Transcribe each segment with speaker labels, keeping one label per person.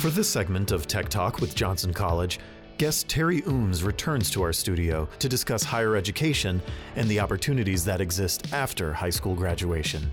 Speaker 1: For this segment of Tech Talk with Johnson College, guest Teri Ooms returns to our studio to discuss higher education and the opportunities that exist after high school graduation.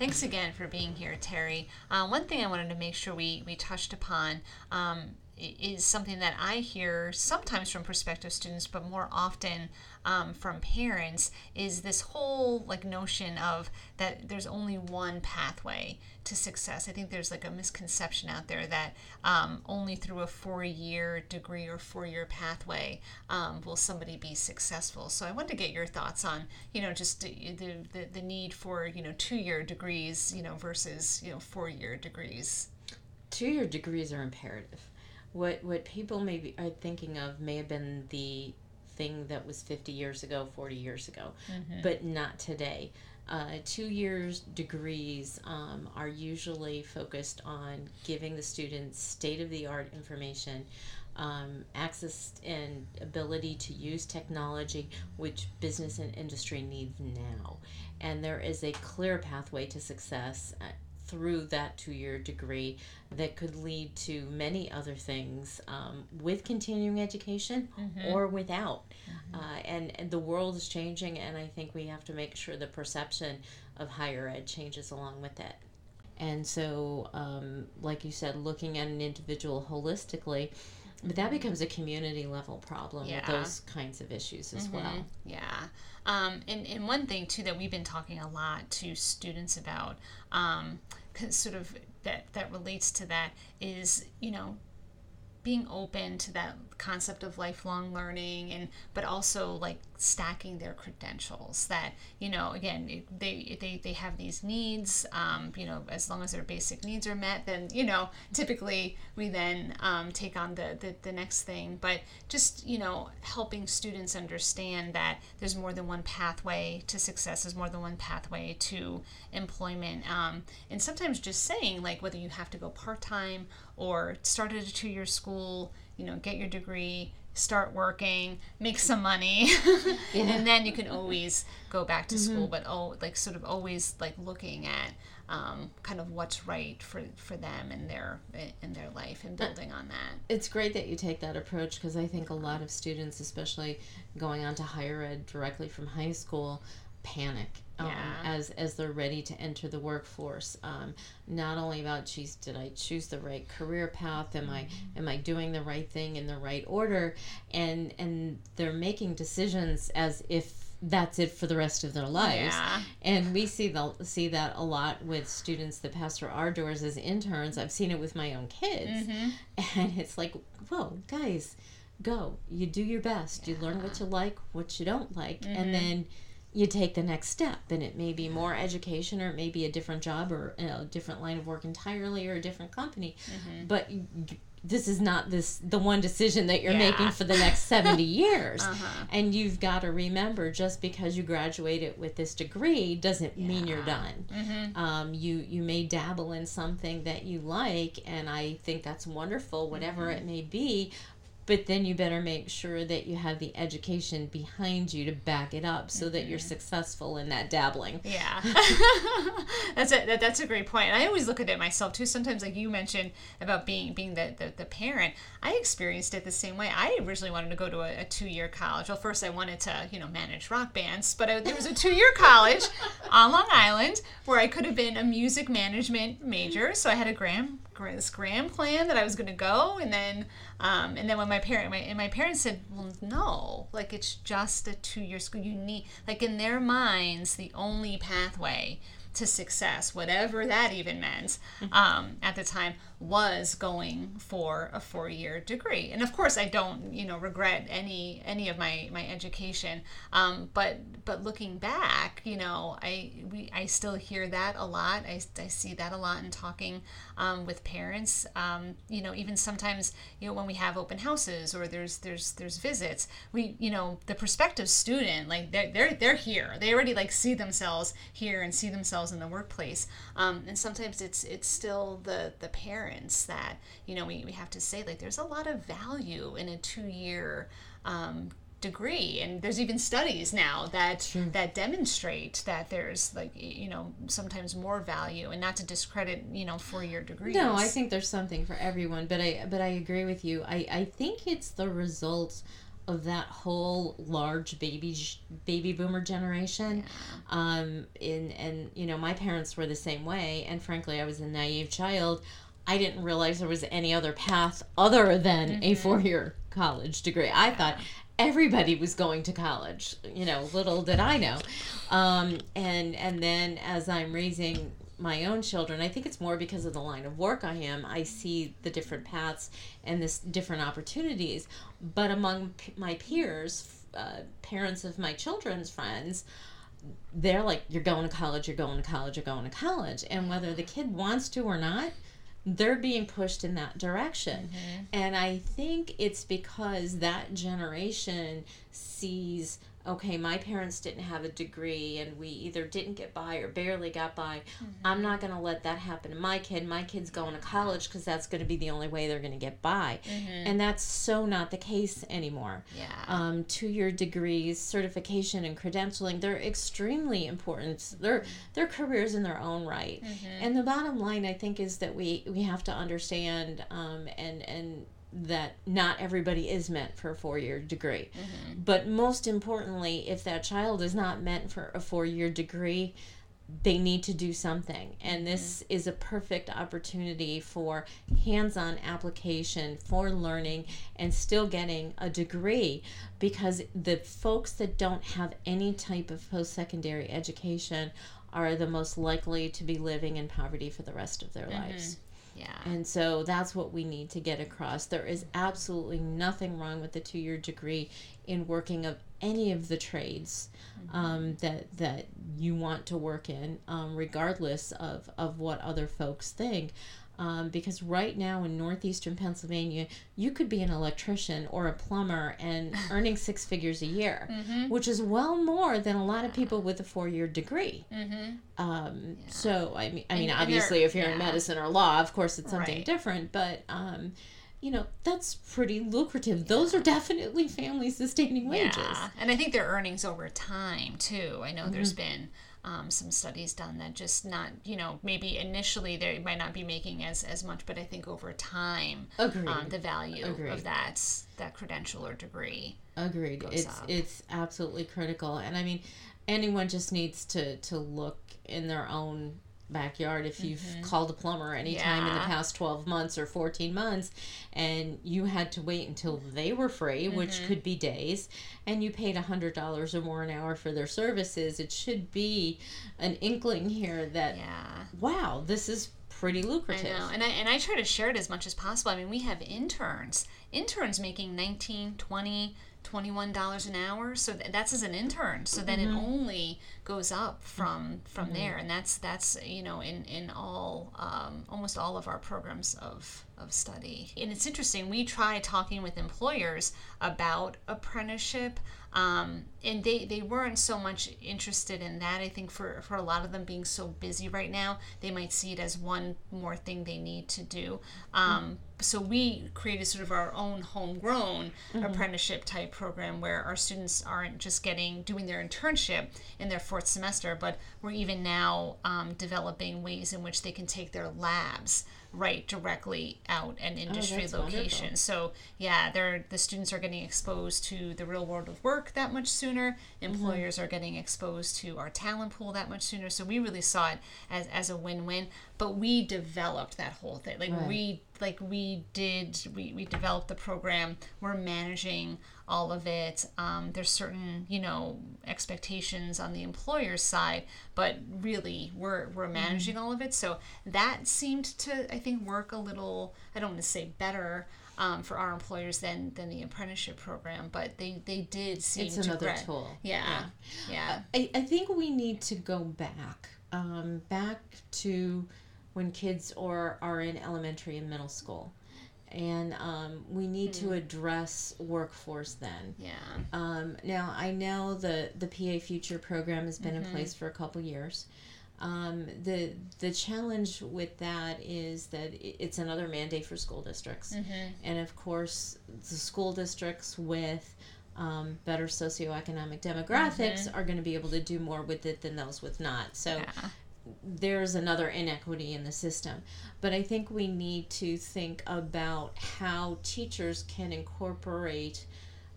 Speaker 2: Thanks again for being here, Teri. Uh, one thing I wanted to make sure we, we touched upon um, is something that I hear sometimes from prospective students, but more often um, from parents, is this whole like notion of that there's only one pathway to success. I think there's like a misconception out there that um, only through a four-year degree or four-year pathway um, will somebody be successful. So I want to get your thoughts on you know just the the, the need for you know two-year degrees you know versus you know four-year degrees.
Speaker 3: Two-year degrees are imperative what what people maybe are thinking of may have been the thing that was 50 years ago 40 years ago mm-hmm. but not today uh, two years degrees um, are usually focused on giving the students state of the art information um, access and ability to use technology which business and industry needs now and there is a clear pathway to success uh, through that two year degree that could lead to many other things um, with continuing education mm-hmm. or without. Mm-hmm. Uh, and, and the world is changing, and I think we have to make sure the perception of higher ed changes along with it. And so, um, like you said, looking at an individual holistically, but that becomes a community level problem yeah. with those kinds of issues as mm-hmm. well.
Speaker 2: Yeah. Um, and, and one thing, too, that we've been talking a lot to students about um, sort of that that relates to that is you know being open to that concept of lifelong learning and but also like stacking their credentials that you know again they they, they have these needs um, you know as long as their basic needs are met then you know typically we then um, take on the, the the next thing. But just you know helping students understand that there's more than one pathway to success there's more than one pathway to employment. Um, and sometimes just saying like whether you have to go part-time or start at a two-year school you know get your degree start working make some money yeah. and then you can always go back to mm-hmm. school but oh like sort of always like looking at um, kind of what's right for for them in their in their life and building on that
Speaker 3: it's great that you take that approach because i think a lot of students especially going on to higher ed directly from high school panic um, yeah. as as they're ready to enter the workforce. Um, not only about geez, did I choose the right career path? Am I mm-hmm. am I doing the right thing in the right order? And and they're making decisions as if that's it for the rest of their lives. Yeah. And we see the see that a lot with students that pass through our doors as interns. I've seen it with my own kids, mm-hmm. and it's like, whoa, guys, go! You do your best. Yeah. You learn what you like, what you don't like, mm-hmm. and then you take the next step and it may be more education or it may be a different job or a different line of work entirely or a different company mm-hmm. but this is not this the one decision that you're yeah. making for the next 70 years uh-huh. and you've got to remember just because you graduated with this degree doesn't yeah. mean you're done mm-hmm. um, you you may dabble in something that you like and i think that's wonderful whatever mm-hmm. it may be but then you better make sure that you have the education behind you to back it up so mm-hmm. that you're mm-hmm. successful in that dabbling
Speaker 2: yeah that's a that, that's a great point and i always look at it myself too sometimes like you mentioned about being being the, the, the parent i experienced it the same way i originally wanted to go to a, a two-year college well first i wanted to you know manage rock bands but I, there was a two-year college on long island where i could have been a music management major so i had a gram this grand plan that I was going to go, and then um, and then when my parent my and my parents said, well, no, like it's just a two year school. You need like in their minds the only pathway to success, whatever that even meant mm-hmm. um, at the time, was going for a four-year degree. And of course, I don't, you know, regret any any of my my education. Um, but but looking back, you know, I we I still hear that a lot. I, I see that a lot in talking um, with parents. Um, you know, even sometimes, you know, when we have open houses or there's there's there's visits, we you know the prospective student like they're they're they're here. They already like see themselves here and see themselves in the workplace. Um, and sometimes it's it's still the the parents that you know we, we have to say like there's a lot of value in a two year um, degree. And there's even studies now that that demonstrate that there's like you know sometimes more value. And not to discredit you know four year degrees.
Speaker 3: No i think there's something for everyone. But i but i agree with you. I i think it's the result of that whole large baby baby boomer generation yeah. um in and you know my parents were the same way and frankly i was a naive child I didn't realize there was any other path other than mm-hmm. a four year college degree. I thought everybody was going to college. You know, little did I know. Um, and and then as I'm raising my own children, I think it's more because of the line of work I am. I see the different paths and this different opportunities. But among p- my peers, uh, parents of my children's friends, they're like, "You're going to college. You're going to college. You're going to college." And whether the kid wants to or not, they're being pushed in that direction. Mm-hmm. And I think it's because that generation sees okay, my parents didn't have a degree and we either didn't get by or barely got by. Mm-hmm. I'm not going to let that happen to my kid. My kid's going to college because that's going to be the only way they're going to get by. Mm-hmm. And that's so not the case anymore.
Speaker 2: Yeah.
Speaker 3: Um, two year degrees, certification, and credentialing, they're extremely important. They're, mm-hmm. they're careers in their own right. Mm-hmm. And the bottom line, I think, is that we, we have to understand um, and, and, that not everybody is meant for a four year degree. Mm-hmm. But most importantly, if that child is not meant for a four year degree, they need to do something. And mm-hmm. this mm-hmm. is a perfect opportunity for hands on application, for learning, and still getting a degree because the folks that don't have any type of post secondary education are the most likely to be living in poverty for the rest of their mm-hmm. lives.
Speaker 2: Yeah.
Speaker 3: And so that's what we need to get across. There is absolutely nothing wrong with the two year degree in working of any of the trades mm-hmm. um, that that you want to work in, um, regardless of, of what other folks think. Um, because right now in northeastern Pennsylvania, you could be an electrician or a plumber and earning six figures a year, mm-hmm. which is well more than a lot of people with a four year degree. Mm-hmm. Um, yeah. So I mean, I mean, and, obviously, if you're yeah. in medicine or law, of course, it's something right. different. But um, you know, that's pretty lucrative. Those are definitely family sustaining wages. Yeah.
Speaker 2: And I think their earnings over time too. I know mm-hmm. there's been um, some studies done that just not you know maybe initially they might not be making as as much but i think over time um, the value Agreed. of that that credential or degree
Speaker 3: agreed it's up. it's absolutely critical and i mean anyone just needs to to look in their own backyard if you've mm-hmm. called a plumber anytime yeah. in the past 12 months or 14 months and you had to wait until they were free mm-hmm. which could be days and you paid $100 or more an hour for their services it should be an inkling here that
Speaker 2: yeah.
Speaker 3: wow this is pretty lucrative
Speaker 2: I know. and I, and I try to share it as much as possible i mean we have interns interns making 19 20 $21 an hour so that's as an intern so then mm-hmm. it only goes up from from mm-hmm. there and that's that's you know in in all um, almost all of our programs of of study and it's interesting we try talking with employers about apprenticeship um, and they they weren't so much interested in that i think for for a lot of them being so busy right now they might see it as one more thing they need to do um, mm-hmm so we created sort of our own homegrown mm-hmm. apprenticeship type program where our students aren't just getting doing their internship in their fourth semester but we're even now um, developing ways in which they can take their labs right directly out an oh, industry oh, location. Wonderful. So yeah, they're the students are getting exposed to the real world of work that much sooner. Employers mm-hmm. are getting exposed to our talent pool that much sooner. So we really saw it as, as a win-win. But we developed that whole thing. Like right. we like we did we, we developed the program. We're managing all of it. Um, there's certain, you know, expectations on the employer's side, but really we're, we're mm-hmm. managing mm-hmm. all of it. So that seemed to, I think, work a little, I don't want to say better, um, for our employers than than the apprenticeship program, but they they did seem
Speaker 3: it's another
Speaker 2: to
Speaker 3: tool.
Speaker 2: Yeah, yeah. yeah.
Speaker 3: I, I think we need to go back, um, back to when kids are are in elementary and middle school and um, we need mm. to hmm. address workforce then.
Speaker 2: Yeah.
Speaker 3: Um, now I know the the PA Future program has been mm-hmm. in place for a couple years. Um, the the challenge with that is that it's another mandate for school districts, mm-hmm. and of course the school districts with um, better socioeconomic demographics mm-hmm. are going to be able to do more with it than those with not. So yeah. there's another inequity in the system. But I think we need to think about how teachers can incorporate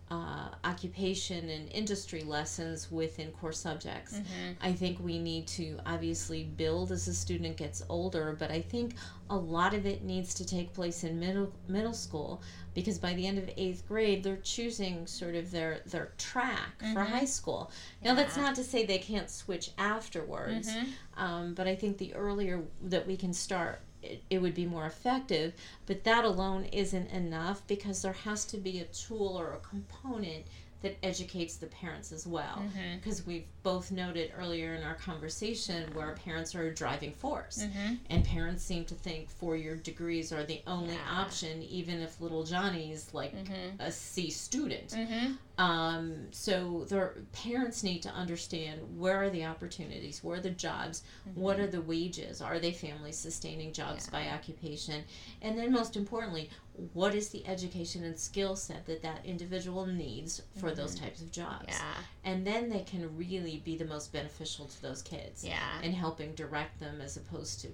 Speaker 3: uh, occupation and industry lessons within core subjects. Mm-hmm. I think we need to obviously build as a student gets older, but I think a lot of it needs to take place in middle middle school because by the end of eighth grade they're choosing sort of their their track mm-hmm. for high school. Now yeah. that's not to say they can't switch afterwards, mm-hmm. um, but I think the earlier that we can start it, it would be more effective. But that alone isn't enough because there has to be a tool or a component that educates the parents as well. Because mm-hmm. we've both noted earlier in our conversation where parents are a driving force. Mm-hmm. And parents seem to think four year degrees are the only yeah. option, even if little Johnny's like mm-hmm. a C student. Mm-hmm. Um, so the parents need to understand where are the opportunities, where are the jobs, mm-hmm. what are the wages, are they family sustaining jobs yeah. by occupation, and then most importantly, what is the education and skill set that that individual needs for mm-hmm. those types of jobs,
Speaker 2: yeah.
Speaker 3: and then they can really be the most beneficial to those kids,
Speaker 2: yeah,
Speaker 3: and helping direct them as opposed to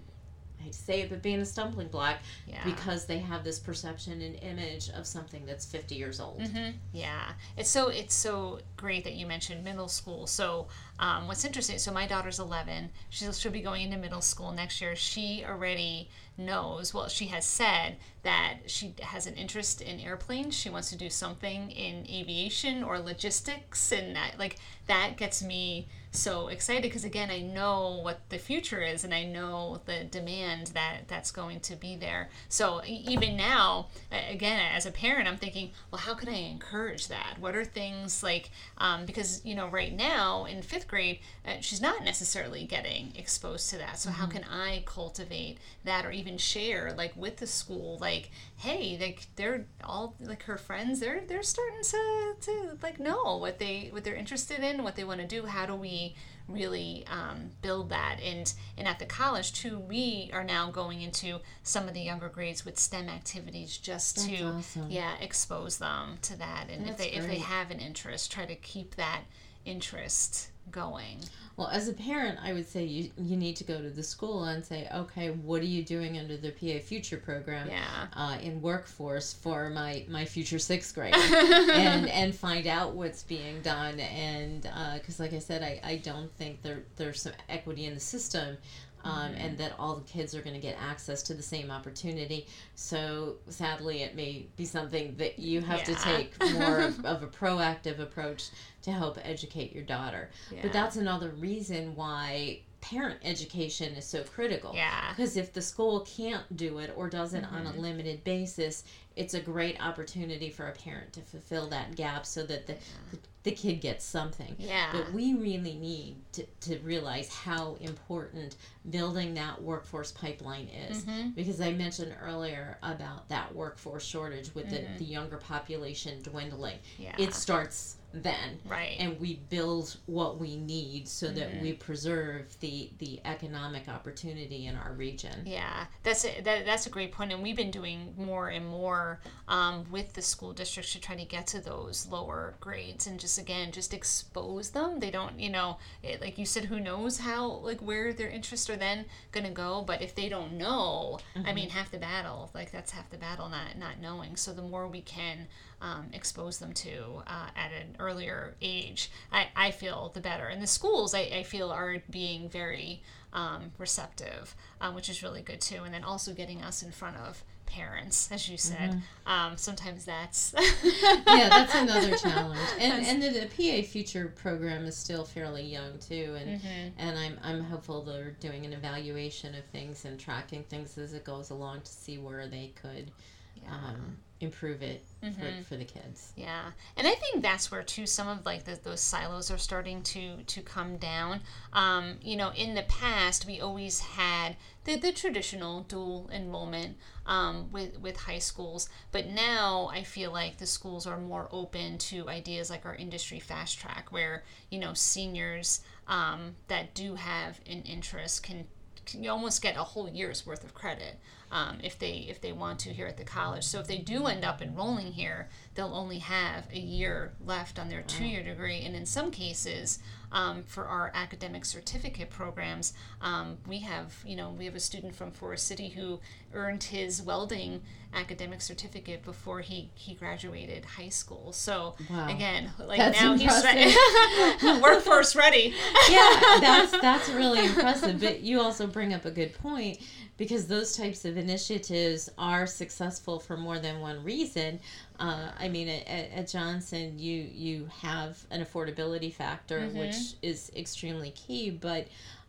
Speaker 3: I hate to say it, but being a stumbling block
Speaker 2: yeah.
Speaker 3: because they have this perception and image of something that's 50 years old.
Speaker 2: Mm-hmm. Yeah, it's so it's so great that you mentioned middle school. So um, what's interesting? So my daughter's 11. She'll she'll be going into middle school next year. She already knows. Well, she has said that she has an interest in airplanes. She wants to do something in aviation or logistics, and that like that gets me so excited because again i know what the future is and i know the demand that that's going to be there so even now again as a parent i'm thinking well how can i encourage that what are things like um, because you know right now in fifth grade uh, she's not necessarily getting exposed to that so mm-hmm. how can i cultivate that or even share like with the school like hey like they're all like her friends they're they're starting to to like know what they what they're interested in what they want to do how do we really um, build that and and at the college too we are now going into some of the younger grades with stem activities just
Speaker 3: That's
Speaker 2: to
Speaker 3: awesome.
Speaker 2: yeah expose them to that and
Speaker 3: That's
Speaker 2: if they
Speaker 3: great.
Speaker 2: if they have an interest try to keep that interest going
Speaker 3: well, as a parent, I would say you, you need to go to the school and say, okay, what are you doing under the PA Future program
Speaker 2: yeah.
Speaker 3: uh, in workforce for my, my future sixth grade? and, and find out what's being done. And because, uh, like I said, I, I don't think there, there's some equity in the system um, and that all the kids are going to get access to the same opportunity. So sadly, it may be something that you have yeah. to take more of a proactive approach to help educate your daughter.
Speaker 2: Yeah.
Speaker 3: But that's another reason why parent education is so critical.
Speaker 2: Yeah.
Speaker 3: Because if the school can't do it or does it mm-hmm. on a mm-hmm. limited basis, it's a great opportunity for a parent to fulfill that gap so that the, the the kid gets something.
Speaker 2: Yeah.
Speaker 3: But we really need to, to realize how important building that workforce pipeline is.
Speaker 2: Mm-hmm.
Speaker 3: Because I mentioned earlier about that workforce shortage with mm-hmm. the, the younger population dwindling.
Speaker 2: Yeah.
Speaker 3: It starts then.
Speaker 2: Right.
Speaker 3: And we build what we need so mm-hmm. that we preserve the the economic opportunity in our region.
Speaker 2: Yeah that's a, that, that's a great point and we've been doing more and more um, with the school districts to try to get to those lower grades and just again just expose them. They don't you know it, like you said who knows how like where their interests are then gonna go but if they don't know mm-hmm. i mean half the battle like that's half the battle not not knowing. So the more we can um, expose them to uh, at an earlier age, I, I feel the better. And the schools, I, I feel, are being very um, receptive, um, which is really good too. And then also getting us in front of parents, as you said. Mm-hmm. Um, sometimes that's
Speaker 3: yeah, that's another challenge. And and the, the, PA Future program is still fairly young too, and mm-hmm. and I'm I'm hopeful they're doing an evaluation of things and tracking things as it goes along to see where they could. Yeah. Um, improve it mm-hmm. for, for the kids.
Speaker 2: Yeah. And i think that's where too some of like the, those silos are starting to to come down. Um, you know in the past we always had the, the traditional dual enrollment um, with with high schools. But now i feel like the schools are more open to ideas like our industry fast track where you know seniors um, that do have an interest can you almost get a whole year's worth of credit um, if they if they want to here at the college. So if they do end up enrolling here, they'll only have a year left on their two-year degree, and in some cases, um, for our academic certificate programs, um, we have you know we have a student from Forest City who earned his welding academic certificate before he he graduated high school. So wow. again, like that's now impressive. he's ready, workforce ready.
Speaker 3: yeah, that's that's really impressive. But you also bring up a good point because those types of initiatives are successful for more than one reason. Uh, I mean, at, at, Johnson, you you have an affordability factor, mm-hmm. which is extremely key, but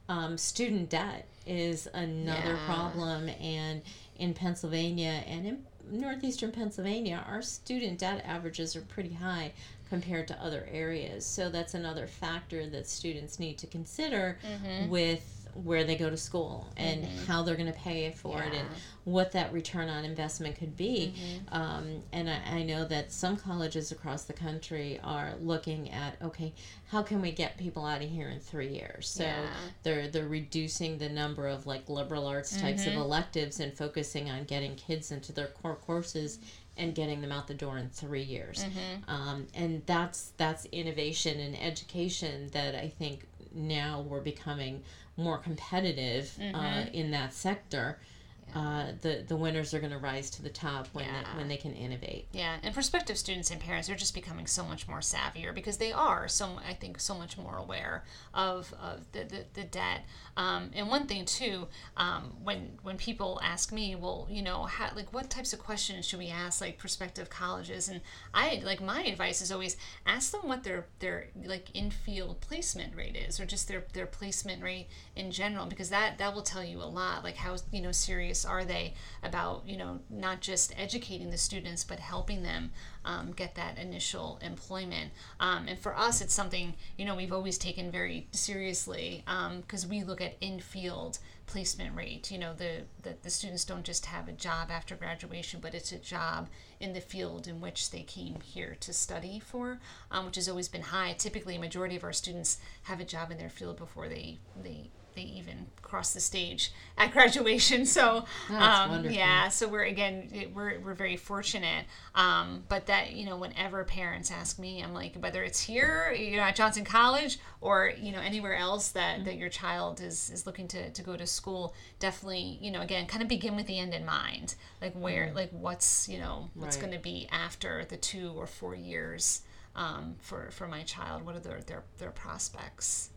Speaker 3: um, student debt is another yeah. problem, and in Pennsylvania and in northeastern Pennsylvania, our student debt averages are pretty high compared to other areas. So that's another factor that students need to consider mm-hmm. with where they go to school and mm-hmm. how they're going to pay for yeah. it and what that return on investment could be. Mm-hmm. Um, and I, I, know that some colleges across the country are looking at okay, how can we get people out of here in three years? So yeah. they're they're reducing the number of like liberal arts types mm-hmm. of electives and focusing on getting kids into their core courses and getting them out the door in three years. Mm-hmm. Um, and that's that's innovation and education that I think now we're becoming more competitive uh, mm-hmm. uh, in that sector uh, the the winners are going to rise to the top when yeah. they, when they can innovate.
Speaker 2: Yeah, and prospective students and parents are just becoming so much more savvier because they are so I think so much more aware of, of the, the, the debt. Um, and one thing too, um, when when people ask me, well, you know, how, like what types of questions should we ask like prospective colleges? And I like my advice is always ask them what their their like in-field placement rate is, or just their their placement rate in general, because that that will tell you a lot, like how you know serious are they about you know not just educating the students but helping them um, get that initial employment. Um, and for us it's something you know we've always taken very seriously because um, we look at in-field placement rate. You know the, the the students don't just have a job after graduation but it's a job in the field in which they came here to study for um, which has always been high. Typically a majority of our students have a job in their field before they they they even cross the stage at graduation. So um, yeah, so we're again we're we're very fortunate. Um, but that you know, whenever parents ask me, I'm like whether it's here, you know, at Johnson College or you know anywhere else that mm-hmm. that your child is is looking to to go to school, definitely you know again kind of begin with the end in mind, like where mm-hmm. like what's you know what's right. going to be after the two or four years. Um, for for my child, what are their their, their prospects?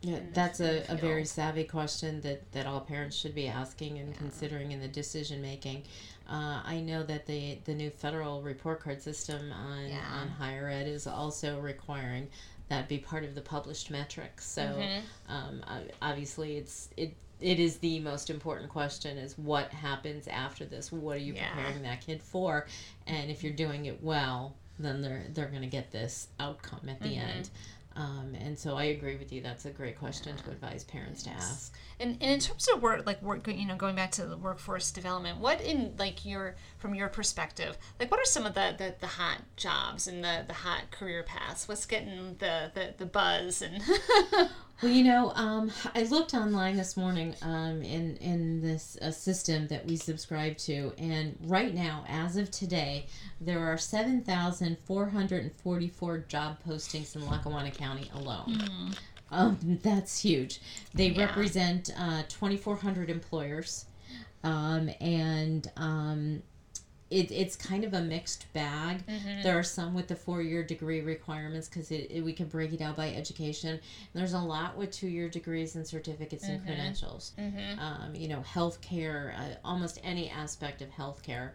Speaker 3: Yeah, that's a, a very savvy question that, that all parents should be asking and yeah. considering in the decision making. Uh, I know that the the new federal report card system on yeah. on higher ed is also requiring that be part of the published metrics. So mm-hmm. um, obviously, it's it it is the most important question is what happens after this what are you yeah. preparing that kid for and if you're doing it well then they're they're going to get this outcome at the mm-hmm. end um, and so I agree with you. That's a great question yeah. to advise parents yes. to ask.
Speaker 2: And, and in terms of work, like work, you know, going back to the workforce development, what in like your from your perspective, like what are some of the the, the hot jobs and the the hot career paths? What's getting the the, the buzz and
Speaker 3: Well, you know, um, I looked online this morning um, in in this uh, system that we subscribe to, and right now, as of today, there are seven thousand four hundred and forty four job postings in Lackawanna County alone. Mm. Um, that's huge. They yeah. represent uh, twenty four hundred employers, um, and um, it, it's kind of a mixed bag. Mm-hmm. There are some with the four year degree requirements because it, it, we can break it out by education. And there's a lot with two year degrees and certificates mm-hmm. and credentials. Mm-hmm. Um, you know, healthcare, uh, almost any aspect of healthcare.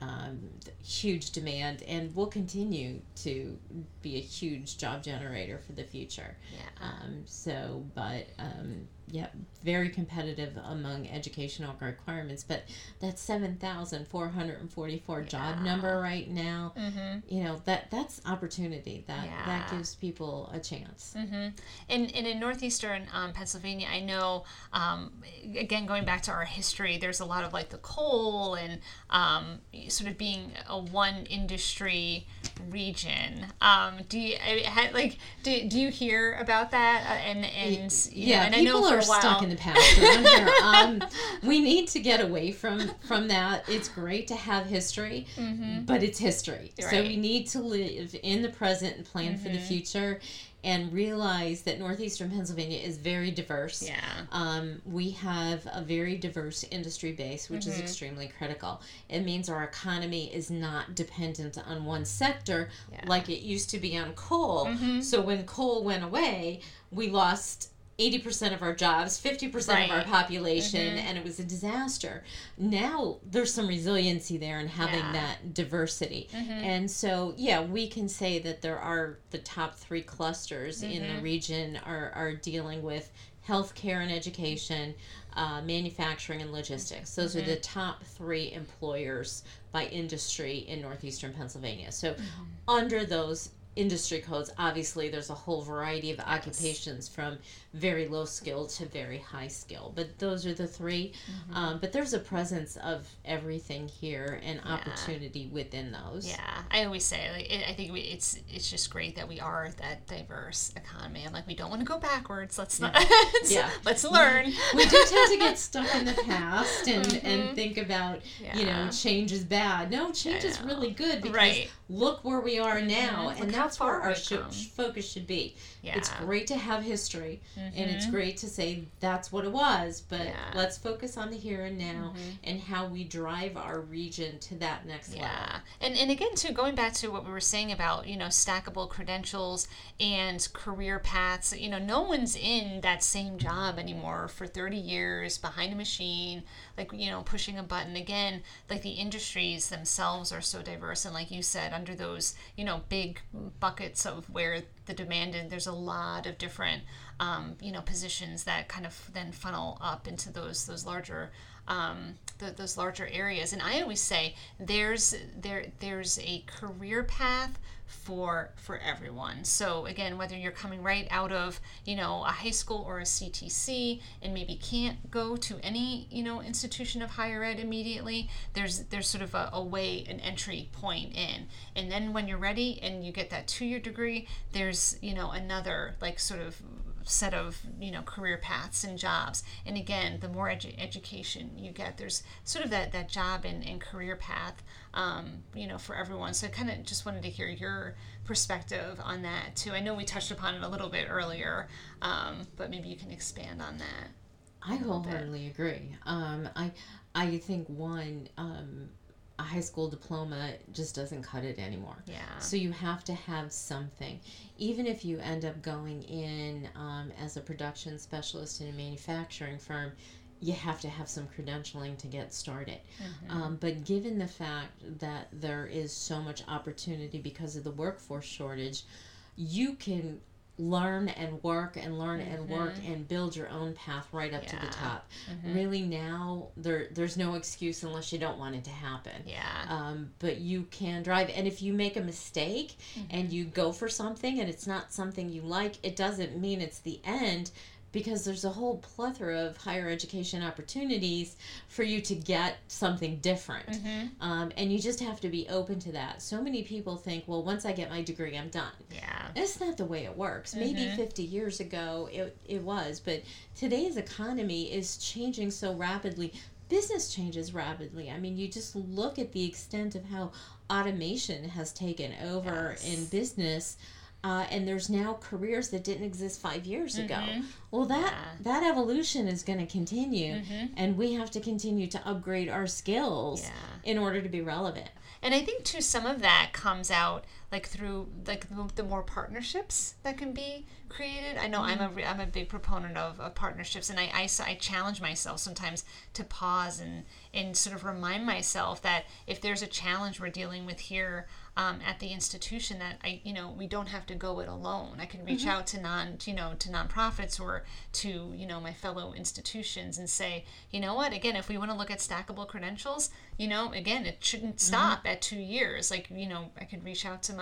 Speaker 3: Um, huge demand and will continue to be a huge job generator for the future. Yeah. Um, so, but um, yeah, very competitive among educational requirements. But that seven thousand four hundred and forty four yeah. job number right now, mm-hmm. you know that that's opportunity. That yeah. that gives people a chance.
Speaker 2: Mm-hmm. And and in northeastern um, Pennsylvania, I know um, again going back to our history, there's a lot of like the coal and um, sort of being a one industry region. Um, do you I, like do, do you hear about that? Uh, and and
Speaker 3: yeah,
Speaker 2: and
Speaker 3: I know are stuck in the past around here. Um, we need to get away from from that. It's great to have history, mm-hmm. but it's history. Right. So we need to live in the present and plan mm-hmm. for the mm-hmm. future and realize that northeastern Pennsylvania is very diverse.
Speaker 2: Yeah.
Speaker 3: Um, we have a very diverse industry base, which mm-hmm. is extremely critical. It means our economy is not dependent on one sector yeah. like it used to be on coal. Mm-hmm. So when coal went away, we lost 80% of our jobs, 50% right. of our population, mm-hmm. and it was a disaster. Now there's some resiliency there in having yeah. that diversity. Mm-hmm. And so, yeah, we can say that there are the top three clusters mm-hmm. in the mm-hmm. region are, are dealing with healthcare and education, uh, manufacturing and logistics. Those are the mm-hmm. top three employers by industry in northeastern Pennsylvania. So, mm-hmm. under those industry codes obviously there's a whole variety of yes. occupations from very low skill to very high skill but those are the 3 mm-hmm. um, but there's a presence of everything here and yeah. opportunity within those
Speaker 2: yeah i always say like it, i think we, it's it's just great that we are that diverse economy and like we don't want to go backwards let's not yeah. let's learn
Speaker 3: we do tend to get stuck in the past and mm-hmm. and think about yeah. you know change is bad no change is really good because right. Look where we are now mm-hmm. and that's where our sh- focus should be. Yeah. It's great to have history, mm-hmm. and it's mm-hmm. great to say that's what it was, but yeah. let's focus on the here and now mm-hmm. and how we drive our region to that next yeah. level.
Speaker 2: And and again, too, going back to what we were saying about you know stackable credentials and career paths. You know, no one's in that same job anymore for thirty years behind a machine, like you know, pushing a button. Again, like the industries themselves are so diverse, and like you said, under those you know big buckets of where the demand and there's a lot of different um, you know positions that kind of then funnel up into those those larger um, the, those larger areas. And I always say there's there there's a career path for for everyone. So again whether you're coming right out of you know a high school or a CTC and maybe can't go to any you know institution of higher ed immediately there's there's sort of a, a way an entry point in. And then when you're ready and you get that two-year degree there's you know another like sort of set of you know career paths and jobs. And again the more edu- education you get there's sort of that that job and, and career path um, you know for everyone. So i kind of just wanted to hear your perspective on that too. I know we touched upon it a little bit earlier um, but maybe you can expand on that
Speaker 3: i wholeheartedly agree. Um, i i think one um, a high school diploma just doesn't cut it anymore.
Speaker 2: Yeah.
Speaker 3: So you have to have something. Even if you end up going in um, as a production specialist in a manufacturing firm, you have to have some credentialing to get started. Mm-hmm. Um, but given the fact that there is so much opportunity because of the workforce shortage, you can learn and work and learn mm-hmm. and work and build your own path right up yeah. to the top. Mm-hmm. Really now there there's no excuse unless you don't want it to happen.
Speaker 2: Yeah.
Speaker 3: Um, but you can drive and if you make a mistake mm-hmm. and you go for something and it's not something you like, it doesn't mean it's the end because there's a whole plethora of higher education opportunities for you to get something different. Mm-hmm. Um, and you just have to be open to that. So many people think, well, once I get my degree, I'm done.
Speaker 2: Yeah.
Speaker 3: That's not the way it works. Mm-hmm. Maybe 50 years ago it, it was, but today's economy is changing so rapidly. Business changes rapidly. I mean, you just look at the extent of how automation has taken over yes. in business uh, and there's now careers that didn't exist five years ago. Mm-hmm. Well, that yeah. that evolution is going to continue, mm-hmm. and we have to continue to upgrade our skills yeah. in order to be relevant.
Speaker 2: And I think too, some of that comes out like through like the, more partnerships that can be created. I know mm-hmm. I'm a I'm a big proponent of, of partnerships, and I, I I challenge myself sometimes to pause and and sort of remind myself that if there's a challenge we're dealing with here um, at the institution that I, you know, we don't have to go it alone. I can reach mm-hmm. out to non, you know, to nonprofits or to, you know, my fellow institutions and say, you know what, again, if we want to look at stackable credentials, you know, again, it shouldn't mm-hmm. stop mm-hmm. at two years. Like, you know, I could reach out to my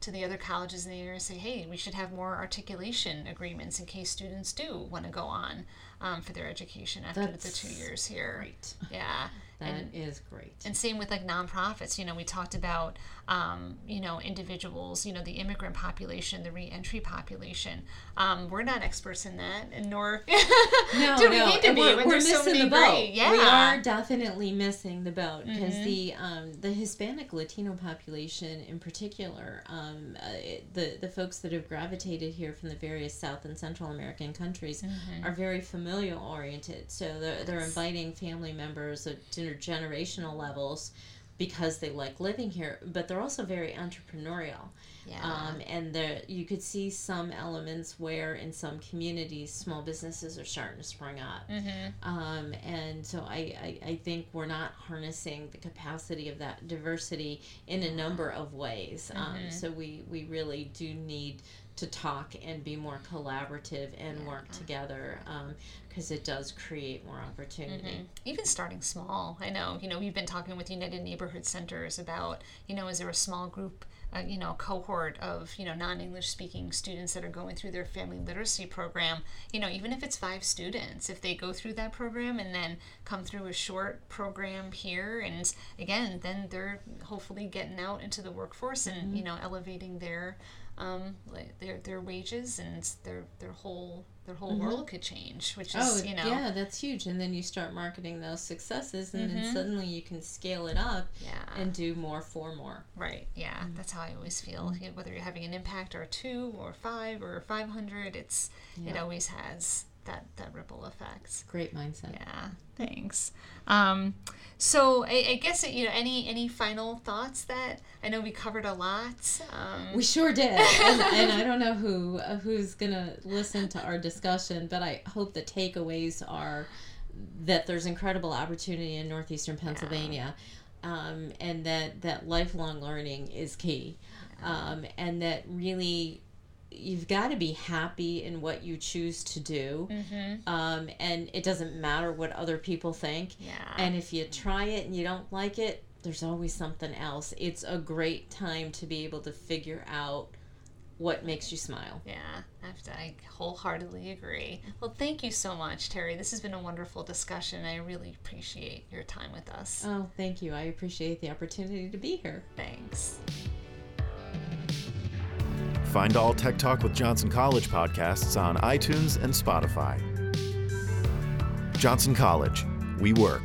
Speaker 2: to the other colleges in the area and say, hey, we should have more articulation agreements in case students do want to go on um, for their education after That's the two years here.
Speaker 3: Great.
Speaker 2: Yeah.
Speaker 3: That and, is great.
Speaker 2: And same with like nonprofits. You know, we talked about, um, you know, individuals, you know, the immigrant population, the reentry population. Um, we're not experts in that, and nor
Speaker 3: no, do we no. need to be. We're, we're missing so the boat. yeah. We are definitely missing the boat because mm-hmm. the um, the Hispanic Latino population in particular, um, uh, the the folks that have gravitated here from the various South and Central American countries mm-hmm. are very familial oriented. So they're, they're inviting family members at intergenerational levels because they like living here, but they're also very entrepreneurial. Yeah. Um, and there, you could see some elements where in some communities small businesses are starting to spring up. Mm-hmm. Um, and so I, I, I, think we're not harnessing the capacity of that diversity in a number of ways. Um, mm-hmm. Um, so we, we really do need to talk and be more collaborative and yeah. work together because um, it does create more opportunity. Mm-hmm.
Speaker 2: Even starting small. I know, you know, we've been talking with United Neighborhood Centers about, you know, is there a small group uh, you know cohort of you know non-english speaking students that are going through their family literacy program you know even if it's five students if they go through that program and then come through a short program here and again then they're hopefully getting out into the workforce and mm-hmm. you know elevating their um, like their their wages and their their whole their whole mm-hmm. world could change, which is oh, you know
Speaker 3: yeah, that's huge. And then you start marketing those successes, and mm-hmm. then suddenly you can scale it up, yeah. and do more for more.
Speaker 2: Right. Yeah, mm-hmm. that's how I always feel. Mm-hmm. Whether you're having an impact or two or five or five hundred, it's yeah. it always has that that ripple effects.
Speaker 3: Great mindset.
Speaker 2: Yeah, thanks. Um, so I, I, guess you know any any final thoughts that I know we covered a lot. Um,
Speaker 3: we sure did, and, and, I don't know who uh, who's gonna listen to our discussion, but I hope the takeaways are that there's incredible opportunity in northeastern Pennsylvania, yeah. um, and that that lifelong learning is key, um, and that really you've got to be happy in what you choose to do. Mm-hmm. um, and it doesn't matter what other people think.
Speaker 2: Yeah.
Speaker 3: and if you try it and you don't like it there's always something else. It's a great time to be able to figure out what makes you smile.
Speaker 2: Yeah I have to I wholeheartedly agree. Well thank you so much teri. This has been a wonderful discussion. I really appreciate your time with us.
Speaker 3: Oh thank you. I appreciate the opportunity to be here.
Speaker 2: Thanks
Speaker 1: Find all Tech Talk with Johnson College podcasts on iTunes and Spotify. Johnson College, we work